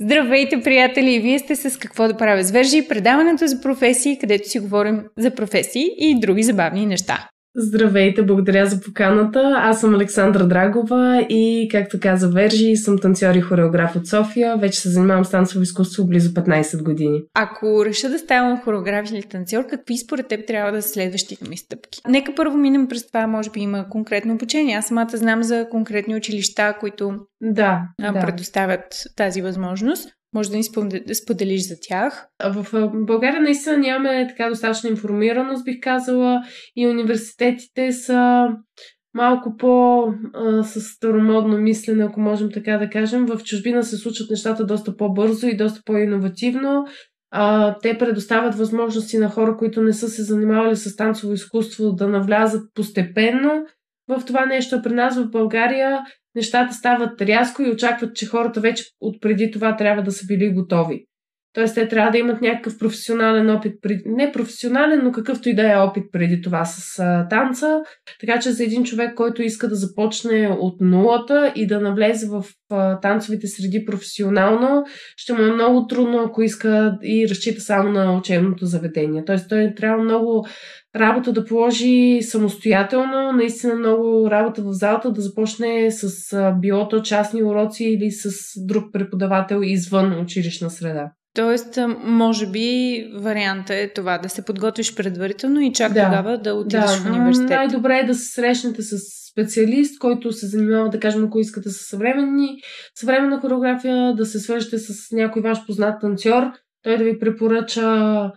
Здравейте, приятели! Вие сте с Какво да правя с вержи, предаването за професии, където си говорим за професии и други забавни неща. Здравейте, благодаря за поканата. Аз съм Александра Драгова и, както каза Вержи, съм танцор и хореограф от София. Вече се занимавам с танцово изкуство близо 15 години. Ако реша да ставам хореограф или танцор, какви според теб трябва да са следващите ми стъпки? Нека първо минем през това, може би има конкретно обучение. Аз самата знам за конкретни училища, които да, предоставят да. тази възможност. Може да ни споделиш за тях. В България наистина нямаме така достатъчно информираност, бих казала, и университетите са малко по с старомодно мислене, ако можем така да кажем. В чужбина се случват нещата доста по-бързо и доста по-инновативно. А, те предоставят възможности на хора, които не са се занимавали с танцово изкуство, да навлязат постепенно в това нещо. При нас в България нещата стават рязко и очакват, че хората вече от преди това трябва да са били готови. Тоест, те трябва да имат някакъв професионален опит, не професионален, но какъвто и да е опит преди това с танца. Така че за един човек, който иска да започне от нулата и да навлезе в а, танцовите среди професионално, ще му е много трудно, ако иска и разчита само на учебното заведение. Тоест, той трябва много работа да положи самостоятелно, наистина много работа в залата, да започне с билото частни уроци или с друг преподавател извън училищна среда. Тоест, може би варианта е това да се подготвиш предварително и чак да, тогава да отидеш да, в университет. Най-добре е да се срещнете с специалист, който се занимава, да кажем, ако искате с съвременни, съвременна хореография, да се свържете с някой ваш познат танцор, той да ви препоръча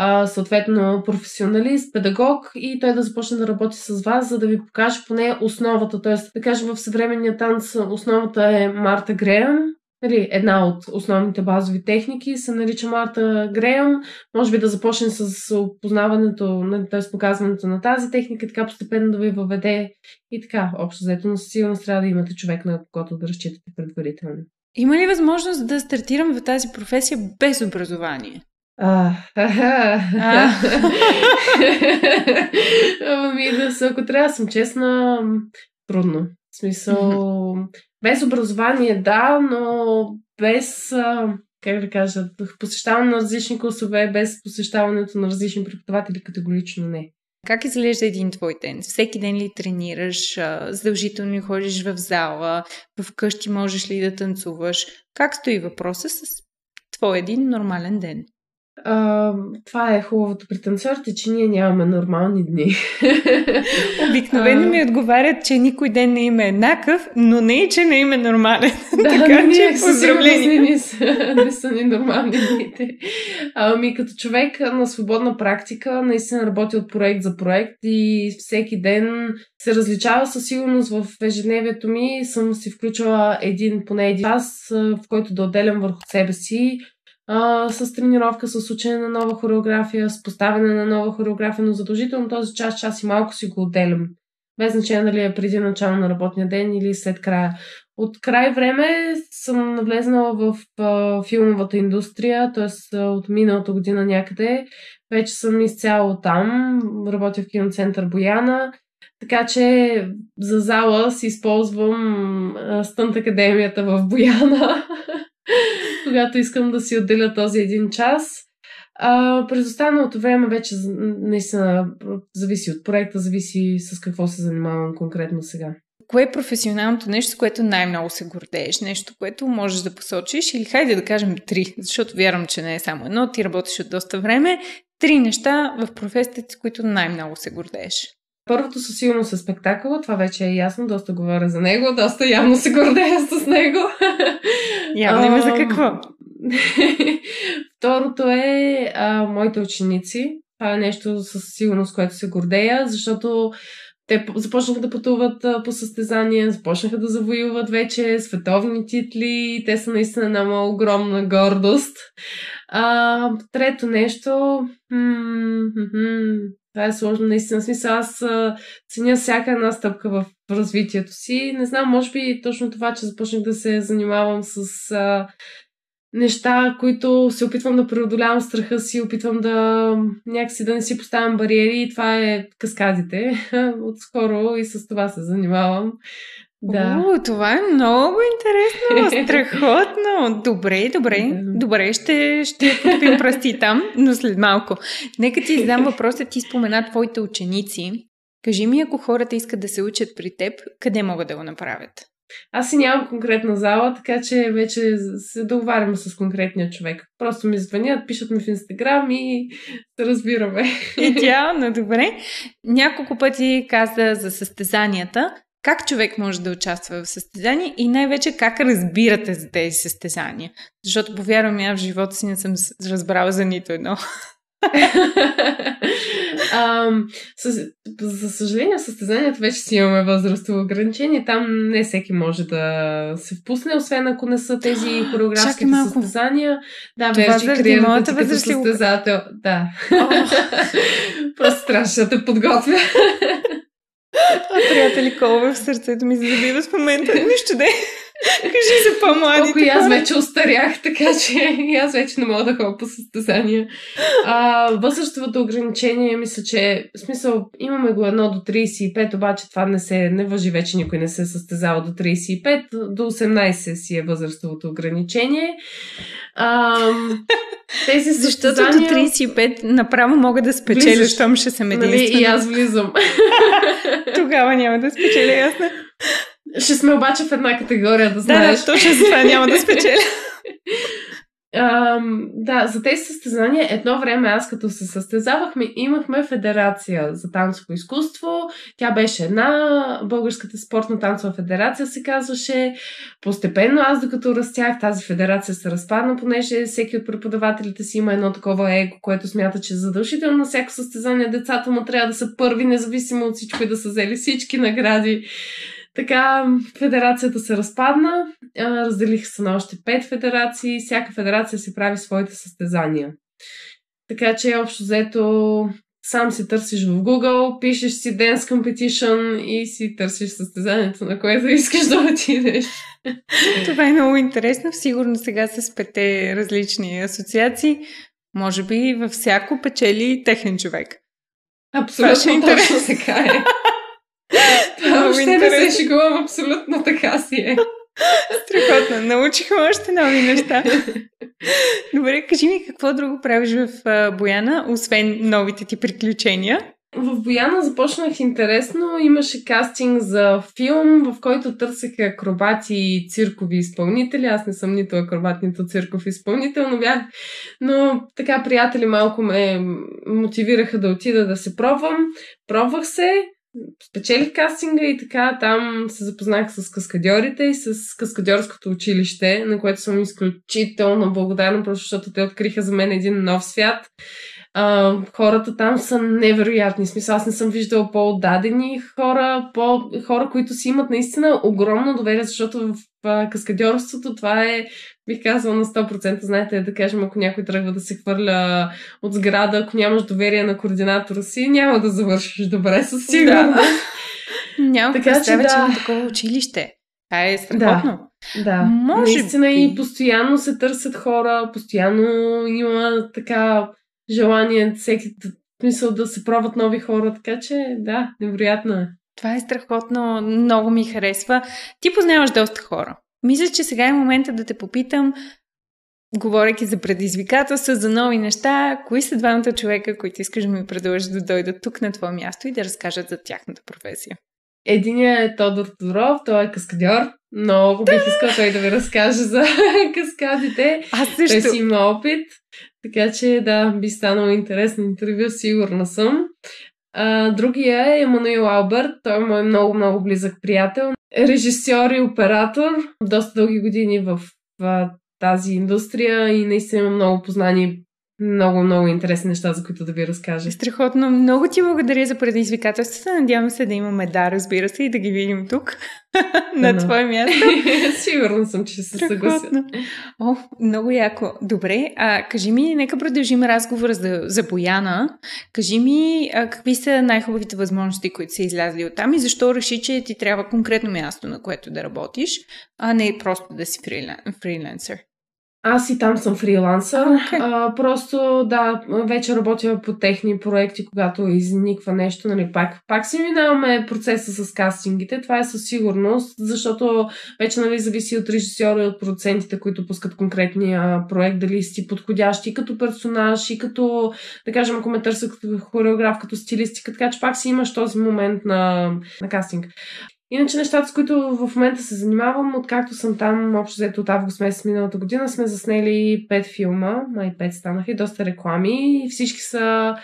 а, съответно професионалист, педагог и той да започне да работи с вас, за да ви покаже поне основата. Тоест, да кажем, в съвременния танц основата е Марта Греъм, Нали, една от основните базови техники се нарича Марта Греъм. Може би да започне с опознаването, т.е. показването на тази техника, така постепенно да ви въведе и така, общо взето, но със сигурност трябва да имате човек, на когото да разчитате предварително. Има ли възможност да стартирам в тази професия без образование? А, ами, да се, ако трябва да съм честна, трудно. В смисъл, без образование, да, но без, как да кажа, посещаване на различни класове, без посещаването на различни преподаватели, категорично не. Как изглежда един твой ден? Всеки ден ли тренираш? Задължително ли ходиш в зала? В къщи можеш ли да танцуваш? Как стои въпроса с твой един нормален ден? А, това е хубавото при танцорите, че ние нямаме нормални дни. Обикновено ми отговарят, че никой ден не има еднакъв, но не и, че не има нормален. Да, така но че поздравления. Не, са, не са ни нормални дните. Ами като човек на свободна практика, наистина работи от проект за проект и всеки ден се различава със сигурност в ежедневието ми. Съм си включила един, поне един час, в който да отделям върху себе си а, с тренировка, с учене на нова хореография, с поставяне на нова хореография, но задължително този час, час и малко си го отделям. Без значение дали е преди начало на работния ден или след края. От край време съм навлезнала в а, филмовата индустрия, т.е. от миналата година някъде. Вече съм изцяло там. Работя в киноцентър Бояна. Така че за зала си използвам Стънт Академията в Бояна. когато искам да си отделя този един час. А, през останалото време вече наистина зависи от проекта, зависи с какво се занимавам конкретно сега. Кое е професионалното нещо, с което най-много се гордееш? Нещо, което можеш да посочиш? Или хайде да кажем три, защото вярвам, че не е само едно. Ти работиш от доста време. Три неща в професията, с които най-много се гордееш. Първото със сигурност е спектакъл, това вече е ясно, доста говоря за него, доста явно се гордея с него. Явно има за какво. Второто е а, моите ученици. Това е нещо със сигурност, което се гордея, защото те започнаха да пътуват по състезания, започнаха да завоюват вече световни титли. Те са наистина една моя огромна гордост. А, трето нещо. Това е сложно, наистина. Смисъл, аз ценя всяка една стъпка в развитието си. Не знам, може би точно това, че започнах да се занимавам с а, неща, които се опитвам да преодолявам страха си, опитвам да някакси да не си поставям бариери и това е каскадите. Отскоро и с това се занимавам. Да. О, това е много интересно, страхотно. Добре, добре, добре, ще, ще подпим пръсти там, но след малко. Нека ти задам въпроса, ти спомена твоите ученици. Кажи ми, ако хората искат да се учат при теб, къде могат да го направят? Аз си нямам конкретна зала, така че вече се договарям с конкретния човек. Просто ми звънят, пишат ми в Инстаграм и се разбираме. Идеално, добре. Няколко пъти каза за състезанията. Как човек може да участва в състезания и най-вече как разбирате за тези състезания? Защото, повярвам, аз в живота си не съм разбрала за нито едно. а, с, за съжаление, в състезанието вече си имаме възрастово ограничение. Там не всеки може да се впусне, освен ако не са тези хореографски състезания. Да, Това заради моята възраст състезател. Да. Просто трябваше да те подготвя. А, приятели, кола в сърцето ми забива в момента. Нищо да е. Кажи за по-младите Колко и аз вече устарях, така че и аз вече не мога да ходя по състезания. А, възрастовото ограничение, мисля, че в смисъл имаме го едно до 35, обаче това не се не въжи вече, никой не се състезава до 35, до 18 си е възрастовото ограничение. А, тези състезания... Защото до 35 направо мога да спечеля, щом ще съм единствена. Нали, и аз влизам. Тогава няма да спечеля, ясно. Ще сме обаче в една категория, да знаеш. Да, да точно за това няма да спечеля. Um, да, за тези състезания едно време аз като се състезавахме, имахме федерация за танцово изкуство. Тя беше една, Българската спортна танцова федерация се казваше. Постепенно аз докато растях, тази федерация се разпадна, понеже всеки от преподавателите си има едно такова его, което смята, че задължително на всяко състезание децата му трябва да са първи, независимо от всичко и да са взели всички награди. Така, федерацията се разпадна, разделиха се на още пет федерации, всяка федерация си прави своите състезания. Така че, общо взето, сам си търсиш в Google, пишеш си Dance Competition и си търсиш състезанието, на което искаш да отидеш. Това е много интересно. Сигурно сега с пете различни асоциации, може би във всяко печели техен човек. Абсолютно е точно така е. Това въобще не се шегувам, абсолютно така си е. Страхотно. Научихме още нови неща. Добре, кажи ми какво друго правиш в Бояна, освен новите ти приключения? В Бояна започнах интересно. Имаше кастинг за филм, в който търсеха акробати и циркови изпълнители. Аз не съм нито акробат, нито цирков изпълнител, но бях. Но така приятели малко ме мотивираха да отида да се пробвам. Пробвах се, спечелих кастинга и така там се запознах с каскадьорите и с каскадьорското училище, на което съм изключително благодарна, просто защото те откриха за мен един нов свят. А, хората там са невероятни. Смисъл, аз не съм виждала по-отдадени хора, по- хора, които си имат наистина огромно доверие, защото в каскадьорството това е бих казала на 100%. Знаете, да кажем, ако някой тръгва да се хвърля от сграда, ако нямаш доверие на координатора си, няма да завършиш добре със сигурност. Да. Няма така, представя, че, да. че има такова училище. Това е страхотно. Да, да. Може наистина би. и постоянно се търсят хора, постоянно има така желание всеки мисъл да се пробват нови хора, така че да, невероятно е. Това е страхотно, много ми харесва. Ти познаваш доста хора. Мисля, че сега е момента да те попитам, говоряки за предизвикателства, за нови неща, кои са двамата човека, които искаш да ми предложиш да дойдат тук на твое място и да разкажат за тяхната професия? Единият е Тодор Тодоров, той е каскадьор. Много бих искал той да ви разкаже за каскадите. Аз също. Той си има опит. Така че да, би станало интересно интервю, сигурна съм. А, другия е Емануил Алберт. Той е мой много, много близък приятел. Режисьор и оператор. Доста дълги години в, в тази индустрия и наистина много познани много, много интересни неща, за които да ви разкажа. Страхотно. Много ти благодаря за предизвикателствата. Надявам се да имаме да, разбира се, и да ги видим тук, на твое място. Сигурна съм, че ще се съглася. О, много яко. Добре, а кажи ми, нека продължим разговора за, за Бояна. Кажи ми, а, какви са най-хубавите възможности, които са излязли от там и защо реши, че ти трябва конкретно място, на което да работиш, а не просто да си фриленсър? Аз и там съм фрилансър. Okay. А, просто, да, вече работя по техни проекти, когато изниква нещо, нали, пак, пак си минаваме процеса с кастингите. Това е със сигурност, защото вече, нали, зависи от режисьора и от процентите, които пускат конкретния проект, дали си подходящи като персонаж и като, да кажем, ако ме търсят като хореограф, като стилистика, така че пак си имаш този момент на, на кастинг. Иначе нещата, с които в момента се занимавам, откакто съм там, общо взето от август месец миналата година, сме заснели пет филма, май пет станаха и доста реклами и всички са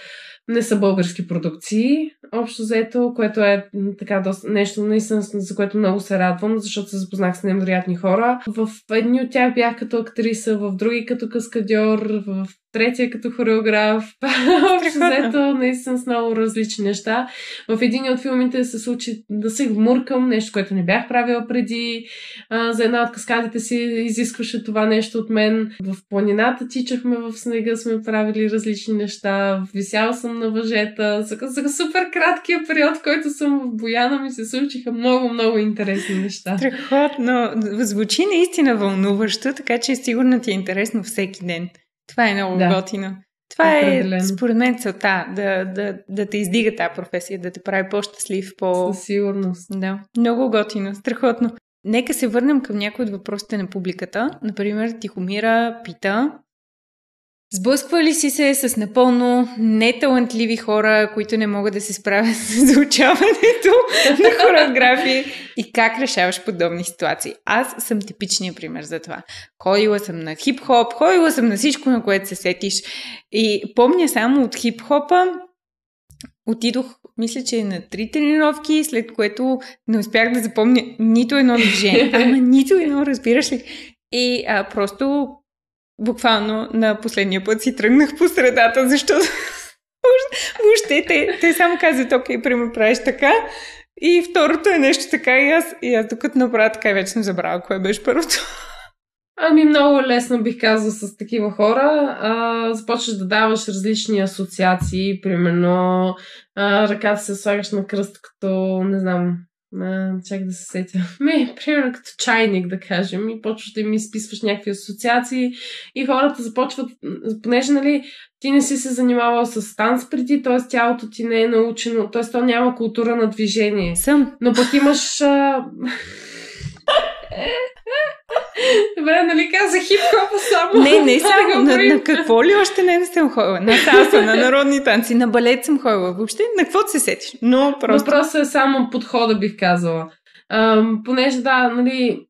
не са български продукции, общо взето, което е така доста, нещо наистина, за което много се радвам, защото се запознах с невероятни хора. В едни от тях бях като актриса, в други като каскадьор, в третия като хореограф. Взето, наистина с много различни неща. В един от филмите се случи да се вмуркам, нещо, което не бях правила преди. А, за една от каскадите си изискваше това нещо от мен. В планината тичахме в снега, сме правили различни неща. Висяла съм на въжета. За, за супер краткия период, в който съм в Бояна, ми се случиха много, много интересни неща. Страхотно. Звучи наистина вълнуващо, така че сигурно ти е интересно всеки ден. Това е много да. готино. Това е, Определено. е, според мен, целта да, да, да те издига тази професия, да те прави по-щастлив, по... Със сигурност. Да, много готино, страхотно. Нека се върнем към някои от въпросите на публиката. Например, Тихомира пита Сблъсква ли си се с напълно неталантливи хора, които не могат да се справят с заучаването на хореография и как решаваш подобни ситуации? Аз съм типичният пример за това. Ходила съм на хип-хоп, ходила съм на всичко, на което се сетиш. И помня само от хип-хопа, отидох, мисля, че на три тренировки, след което не успях да запомня нито едно движение. Ама нито едно, разбираш ли? И а, просто буквално на последния път си тръгнах по средата, защото въобще те, те само казват, окей, пример правиш така. И второто е нещо така и аз, и аз докато направя така и вече съм забрала кое беше първото. Ами много лесно бих казал с такива хора. А, започваш да даваш различни асоциации, примерно а, ръката се слагаш на кръст като, не знам, а, чак да се сетя. Ме, примерно като чайник, да кажем, и почваш да ми изписваш някакви асоциации и хората започват, понеже, нали, ти не си се занимавал с танц преди, т.е. тялото ти не е научено, т.е. то няма култура на движение. Съм. Но пък имаш... А... Добре, нали каза хип-хопа само? Не, не само. На, на, какво ли още не, не съм ходила? На салса, на народни танци, на балет съм ходила. Въобще на какво се сетиш? Но просто... Въпросът е само подхода, бих казала. Ам, понеже, да, нали,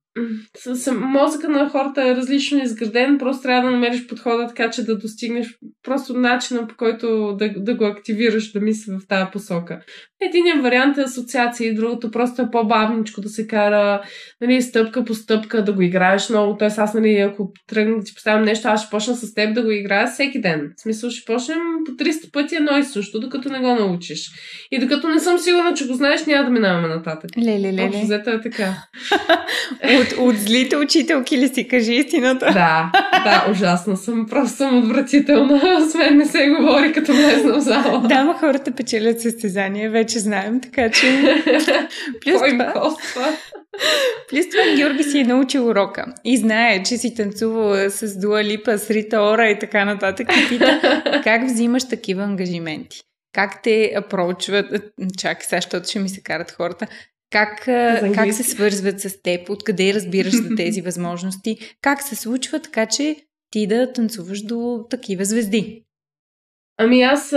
с, с, мозъка на хората е различно изграден, просто трябва да намериш подхода така, че да достигнеш просто начина по който да, да го активираш да мисли в тази посока. Единият вариант е асоциация, другото просто е по-бавничко да се кара, нали, стъпка по стъпка, да го играеш много. Тоест аз, нали, ако тръгна да ти поставям нещо, аз ще почна с теб да го играя всеки ден. В смисъл ще почнем по 300 пъти едно и също, докато не го научиш. И докато не съм сигурна, че го знаеш, няма да минаваме нататък. Леле, леле. Общо взето е така. от, от злите учителки ли си, кажи истината? Да, да, ужасно съм. Просто съм отвратителна. С мен не се говори, като влезна в зала. Да, ма хората печелят състезания, вече знаем, така че... Плюс Кой това... Плюс това Георги си е научил урока и знае, че си танцувала с Дуа Липа, с Рита Ора и така нататък. И пита как взимаш такива ангажименти? Как те апрочват? Чакай сега, защото ще ми се карат хората. Как, как се свързват с теб? Откъде разбираш за тези възможности? Как се случва така, че ти да танцуваш до такива звезди? Ами аз,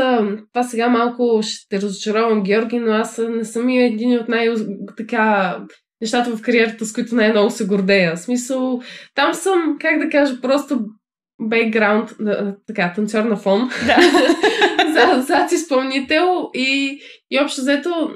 това сега малко ще разочаровам Георги, но аз не съм и един от най- така нещата в кариерата, с които най-много се гордея. В смисъл, там съм, как да кажа, просто бекграунд, така, танцор на фон. Да. зад, зад изпълнител и, и общо взето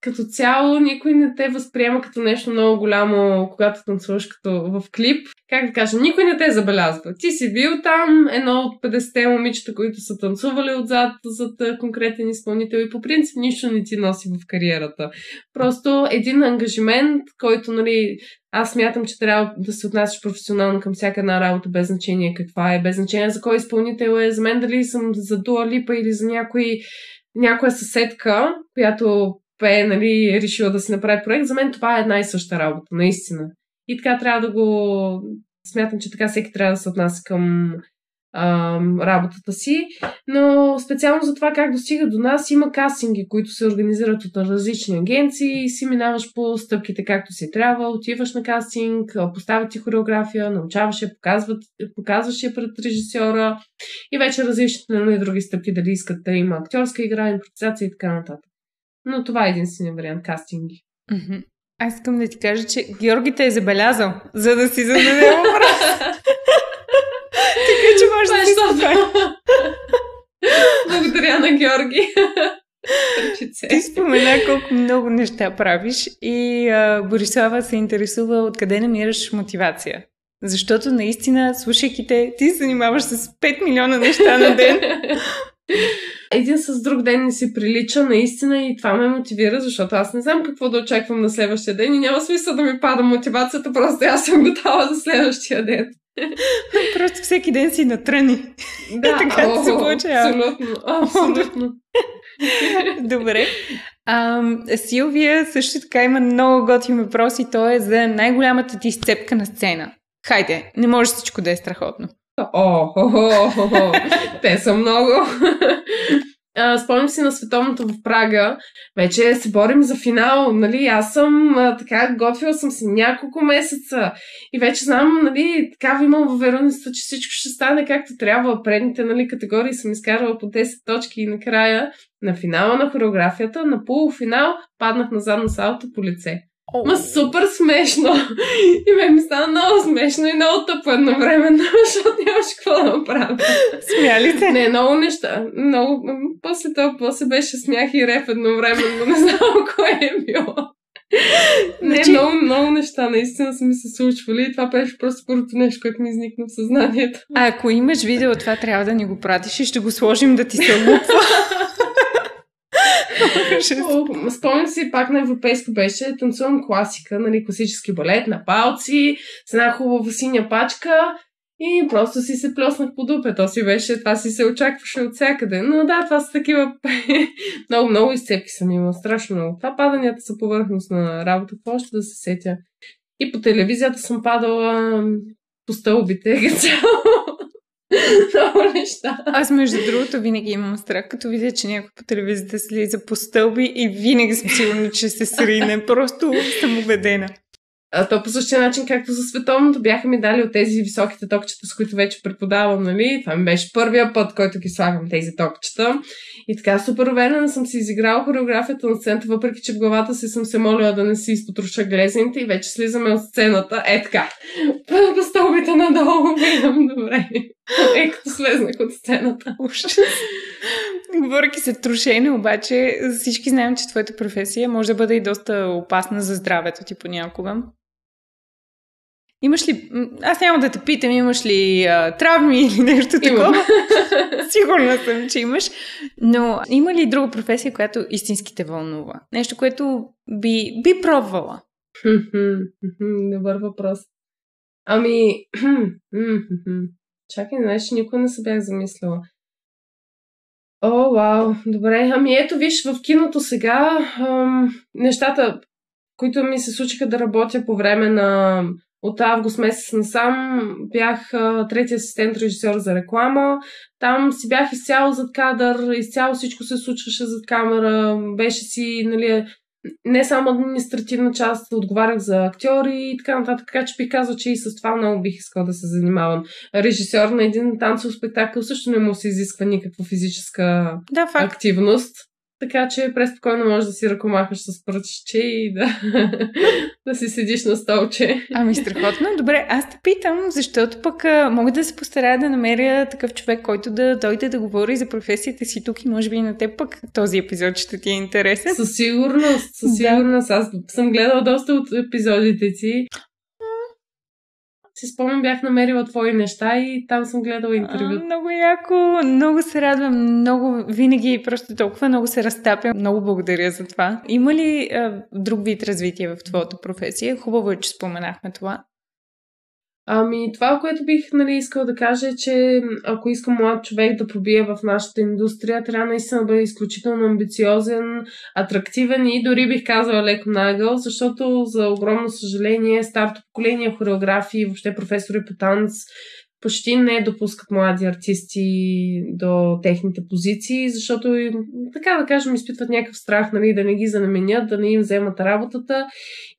като цяло никой не те възприема като нещо много голямо, когато танцуваш като в клип. Как да кажа, никой не те забелязва. Ти си бил там, едно от 50-те момичета, които са танцували отзад зад конкретен изпълнител и по принцип нищо не ти носи в кариерата. Просто един ангажимент, който, нали, аз смятам, че трябва да се отнасяш професионално към всяка една работа, без значение каква е, без значение за кой изпълнител е. За мен дали съм за Дуа Липа или за някой някоя съседка, която е нали, решила да си направи проект, за мен това е една и съща работа, наистина. И така трябва да го смятам, че така всеки трябва да се отнася към а, работата си, но специално за това как достига до нас има кастинги, които се организират от различни агенции си минаваш по стъпките както си трябва, отиваш на кастинг, поставят ти хореография, научаваш я, показват, показваш я пред режисьора и вече различните нали, други стъпки, дали искат да има актьорска игра, импровизация и така нататък. Но това е единствения вариант кастинги. Mm-hmm. Аз искам да ти кажа, че Георги те е забелязал, за да си зададе въпрос. така че може да си Благодаря на Георги. Ти спомена колко много неща правиш и а, Борислава се интересува откъде намираш мотивация. Защото наистина, слушайки те, ти се занимаваш с 5 милиона неща на ден. Един с друг ден не си прилича наистина и това ме мотивира, защото аз не знам какво да очаквам на следващия ден и няма смисъл да ми пада мотивацията, просто аз съм готова за следващия ден. Просто всеки ден си натръни. Да, и така о, се получава. Абсолютно, абсолютно. Добре. А, Силвия също така има много готин въпрос и то е за най-голямата ти сцепка на сцена. Хайде, не може всичко да е страхотно. О, о, о, о, о. те са много. Спомням си на световното в Прага. Вече се борим за финал. Нали? Аз съм така, готвила съм се няколко месеца и вече знам, нали, така имам увереността, че всичко ще стане както трябва. Предните нали, категории съм изкарала по 10 точки и накрая на финала на хореографията, на полуфинал, паднах назад на салото по лице. Oh. Ма супер смешно. И ме ми стана много смешно и много тъпо едновременно, защото нямаше какво да направя. Смяли се? Не, много неща. Много... После това, после беше смях и реп едновременно. Не знам кое е било. Не, значи... много, много неща наистина са ми се случвали и това беше просто първото нещо, което ми изникна в съзнанието. А ако имаш видео, това трябва да ни го пратиш и ще го сложим да ти се лупва. Спомням си, пак на европейско беше, танцувам класика, нали, класически балет на палци, с една хубава синя пачка и просто си се плеснах по дупе. То си беше, това си се очакваше от всякъде. Но да, това са такива много, много изцепки съм имала, страшно много. Това паданията са повърхностна работа, какво ще да се сетя. И по телевизията съм падала по стълбите. Много неща. Аз, между другото, винаги имам страх, като видя, че някой по телевизията слиза по стълби и винаги съм сигурна, че се срине. Просто съм убедена. А то по същия начин, както за световното, бяха ми дали от тези високите токчета, с които вече преподавам, нали? Това ми беше първия път, който ги слагам тези токчета. И така супер уверена съм си изиграла хореографията на сцената, въпреки че в главата си съм се молила да не си изпотруша глезените и вече слизаме от сцената. Е така. По столбите надолу гледам добре. Е, като слезнах от сцената. Ужас. Говоряки се трошене, обаче всички знаем, че твоята професия може да бъде и доста опасна за здравето ти понякога. Имаш ли... Аз няма да те питам, имаш ли а, травми или нещо такова. Сигурна съм, че имаш. Но има ли друга професия, която истински те вълнува? Нещо, което би, би пробвала? Добър въпрос. Ами... Чакай, знаеш, никога не се бях замислила. О, вау, добре. Ами ето, виж, в киното сега ам, нещата, които ми се случиха да работя по време на от август месец насам бях трети асистент режисьор за реклама. Там си бях изцяло зад кадър, изцяло всичко се случваше зад камера. Беше си, нали, не само административна част, отговарях за актьори и така нататък. Така че бих казал, че и с това много бих искал да се занимавам. Режисьор на един танцов спектакъл също не му се изисква никаква физическа да, факт. активност. Така че преспокойно можеш да си ръкомахаш с пръчче и да, да си седиш на столче. Ами страхотно. Добре, аз те питам, защото пък а, мога да се постарая да намеря такъв човек, който да дойде да говори за професията си тук и може би и на теб пък този епизод ще ти е интересен. Със сигурност, със сигурност. Да. Аз съм гледала доста от епизодите си си спомням, бях намерила твои неща и там съм гледала интервю. Много яко, много се радвам, много, винаги просто толкова много се разтапя. Много благодаря за това. Има ли а, друг вид развитие в твоята професия? Хубаво е, че споменахме това. Ами, това, което бих нали, искал да кажа е, че ако иска млад човек да пробие в нашата индустрия, трябва наистина да бъде изключително амбициозен, атрактивен и дори бих казала леко нагъл, защото за огромно съжаление старото поколение хореографии, въобще професори по танц, почти не допускат млади артисти до техните позиции, защото, така да кажем, изпитват някакъв страх нали, да не ги заменят, да не им вземат работата.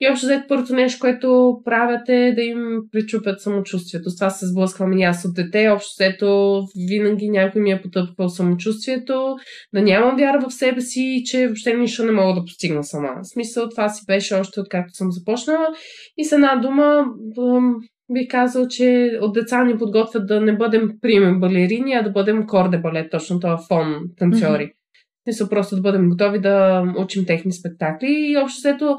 И общо взето първото нещо, което правят е да им причупят самочувствието. С това се сблъсквам и аз от дете. Общо взето винаги някой ми е потъпкал самочувствието, да нямам вяра в себе си, че въобще нищо не мога да постигна сама. В смисъл това си беше още откакто съм започнала. И с една дума бих казал, че от деца ни подготвят да не бъдем приемен балерини, а да бъдем корде балет, точно това фон танцори. Mm-hmm. Не са просто да бъдем готови да учим техни спектакли. И общо слето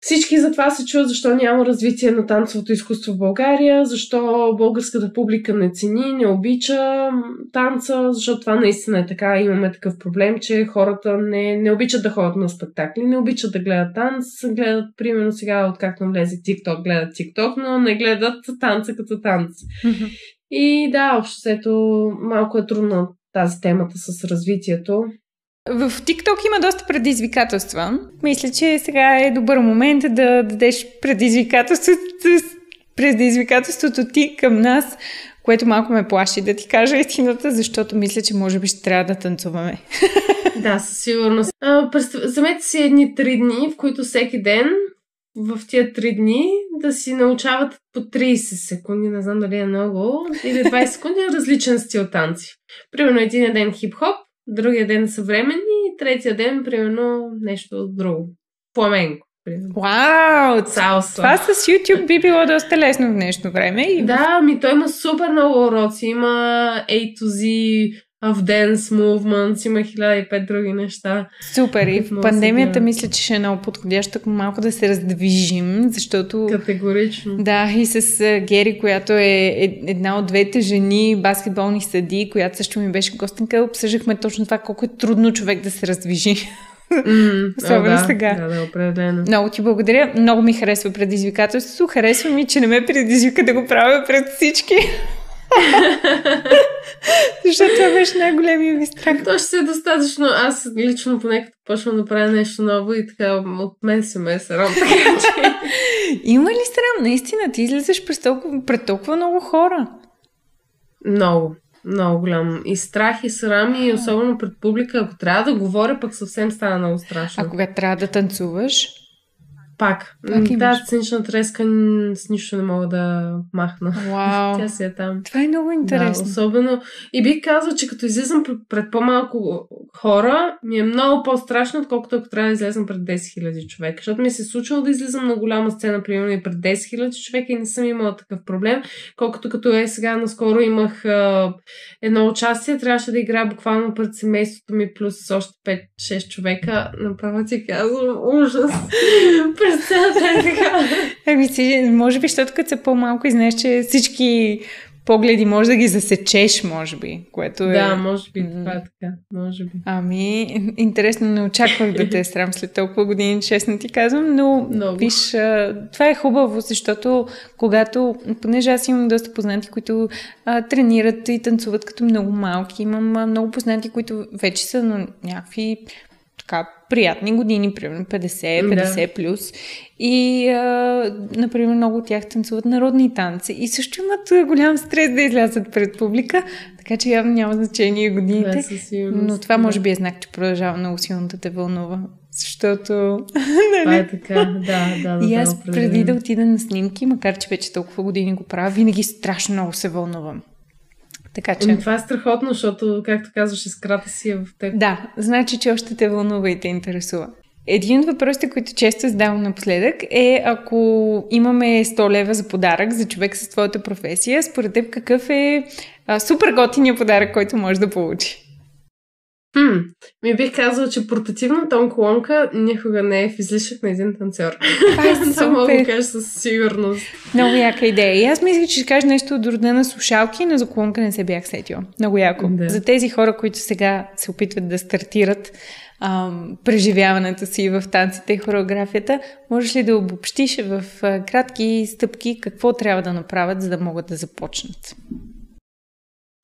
всички за това се чуят защо няма развитие на танцовото изкуство в България, защо българската публика не цени, не обича танца, защото това наистина е така. Имаме такъв проблем, че хората не, не обичат да ходят на спектакли, не обичат да гледат танц, гледат, примерно сега, откакто влезе TikTok, гледат TikTok, но не гледат танца като танц. И да, общо малко е трудно тази темата с развитието. В TikTok има доста предизвикателства. Мисля, че сега е добър момент да дадеш предизвикателството, предизвикателството ти към нас, което малко ме плаши да ти кажа истината, защото мисля, че може би ще трябва да танцуваме. Да, със сигурност. Замете си едни три дни, в които всеки ден в тия три дни да си научават по 30 секунди, не знам дали е много, или 20 секунди различен стил танци. Примерно един ден хип-хоп, другия ден съвременни, третия ден, примерно, нещо друго. Фламенко. Вау! Салса. Това с YouTube би било доста лесно в днешно време. И... Да, ми той има супер много уроци. Има A to Z, в Dance Movements, има 1005 други неща. Супер. И в пандемията мисля, че ще е много подходящо малко да се раздвижим, защото... Категорично. Да, и с Гери, която е една от двете жени, баскетболни съди, която също ми беше гостенка, обсъждахме точно това, колко е трудно човек да се раздвижи. Mm, Особено да, сега. Да, да, определено. Много ти благодаря. Много ми харесва предизвикателството. Харесва ми, че не ме предизвика да го правя пред всички. Защото това беше най-големия ми страх. То ще се е достатъчно. Аз лично поне като почвам да правя нещо ново и така от мен се ме е срам. Има ли срам? Наистина, ти излизаш пред толкова, пред толкова много хора. Много. Много голям. И страх, и срам, и особено пред публика. Ако трябва да говоря, пък съвсем стана много страшно. А когато трябва да танцуваш? Пак. Пак да, сценична треска с нищо не мога да махна. Вау. Тя си е там. Това е много интересно. Да, особено. И бих казал, че като излизам пред по-малко хора, ми е много по-страшно, отколкото ако трябва да излезам пред 10 000 човека. Защото ми се е случило да излизам на голяма сцена, примерно и пред 10 000 човека и не съм имала такъв проблем. Колкото като е сега, наскоро имах а, едно участие, трябваше да играя буквално пред семейството ми плюс още 5-6 човека. Направо ти казвам, ужас през цялата е така. Еми си, може би, защото като са по-малко и знаеш, че всички погледи може да ги засечеш, може би, което е... Да, може би, това е така, може би. Ами, интересно, не очаквах да те е срам след толкова години, честно ти казвам, но Много. виж, това е хубаво, защото когато, понеже аз имам доста познати, които а, тренират и танцуват като много малки, имам а, много познати, които вече са на някакви така приятни години, примерно 50, 50 да. плюс. И, а, например, много от тях танцуват народни танци и също имат голям стрес да излязат пред публика, така че явно няма значение годините. Да, но това може би е знак, че продължава много силно да те вълнува. Защото... Нали? Това е така, да, да. да и аз да, преди да отида на снимки, макар че вече толкова години го правя, винаги страшно много се вълнувам. Така че... Това е страхотно, защото, както казваш, искрата си е в теб. Да, значи, че още те вълнува и те интересува. Един от въпросите, които често задавам напоследък е ако имаме 100 лева за подарък за човек с твоята професия, според теб какъв е а, супер готиния подарък, който може да получи? Хм, ми бих казала, че портативната онколонка никога не е в излишък на един танцор. Това е мога да кажа със сигурност. Много яка идея. И аз мисля, че ще кажа нещо от рода на слушалки, но за колонка не се бях сетила. Много яко. Да. За тези хора, които сега се опитват да стартират ам, преживяването си в танците и хореографията. Можеш ли да обобщиш в а, кратки стъпки какво трябва да направят, за да могат да започнат?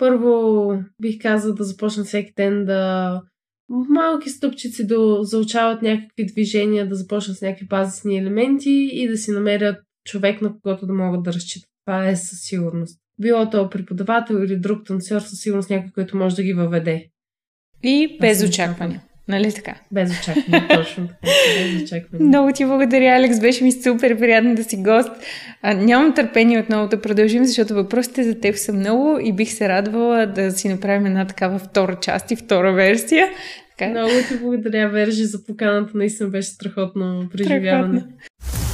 Първо бих казал да започнат всеки ден да малки стъпчици да заучават някакви движения, да започнат с някакви базисни елементи и да си намерят човек, на когото да могат да разчитат. Това е със сигурност. Било то преподавател или друг танцор, със сигурност някой, който може да ги въведе. И без очакване. Нали така? Без очакване, точно така. Без очакване. Много ти благодаря, Алекс. Беше ми супер приятно да си гост. А, нямам търпение отново да продължим, защото въпросите за теб са много и бих се радвала да си направим една такава втора част и втора версия. Така. Много ти благодаря, Вержи, за поканата. Наистина беше страхотно преживяване. Страхотно.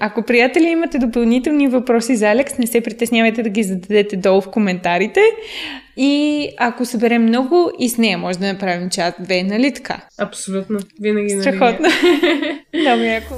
Ако, приятели, имате допълнителни въпроси за Алекс, не се притеснявайте да ги зададете долу в коментарите. И ако съберем много, и с нея може да направим чат две, нали така? Абсолютно. Винаги. Страхотно. Много яко.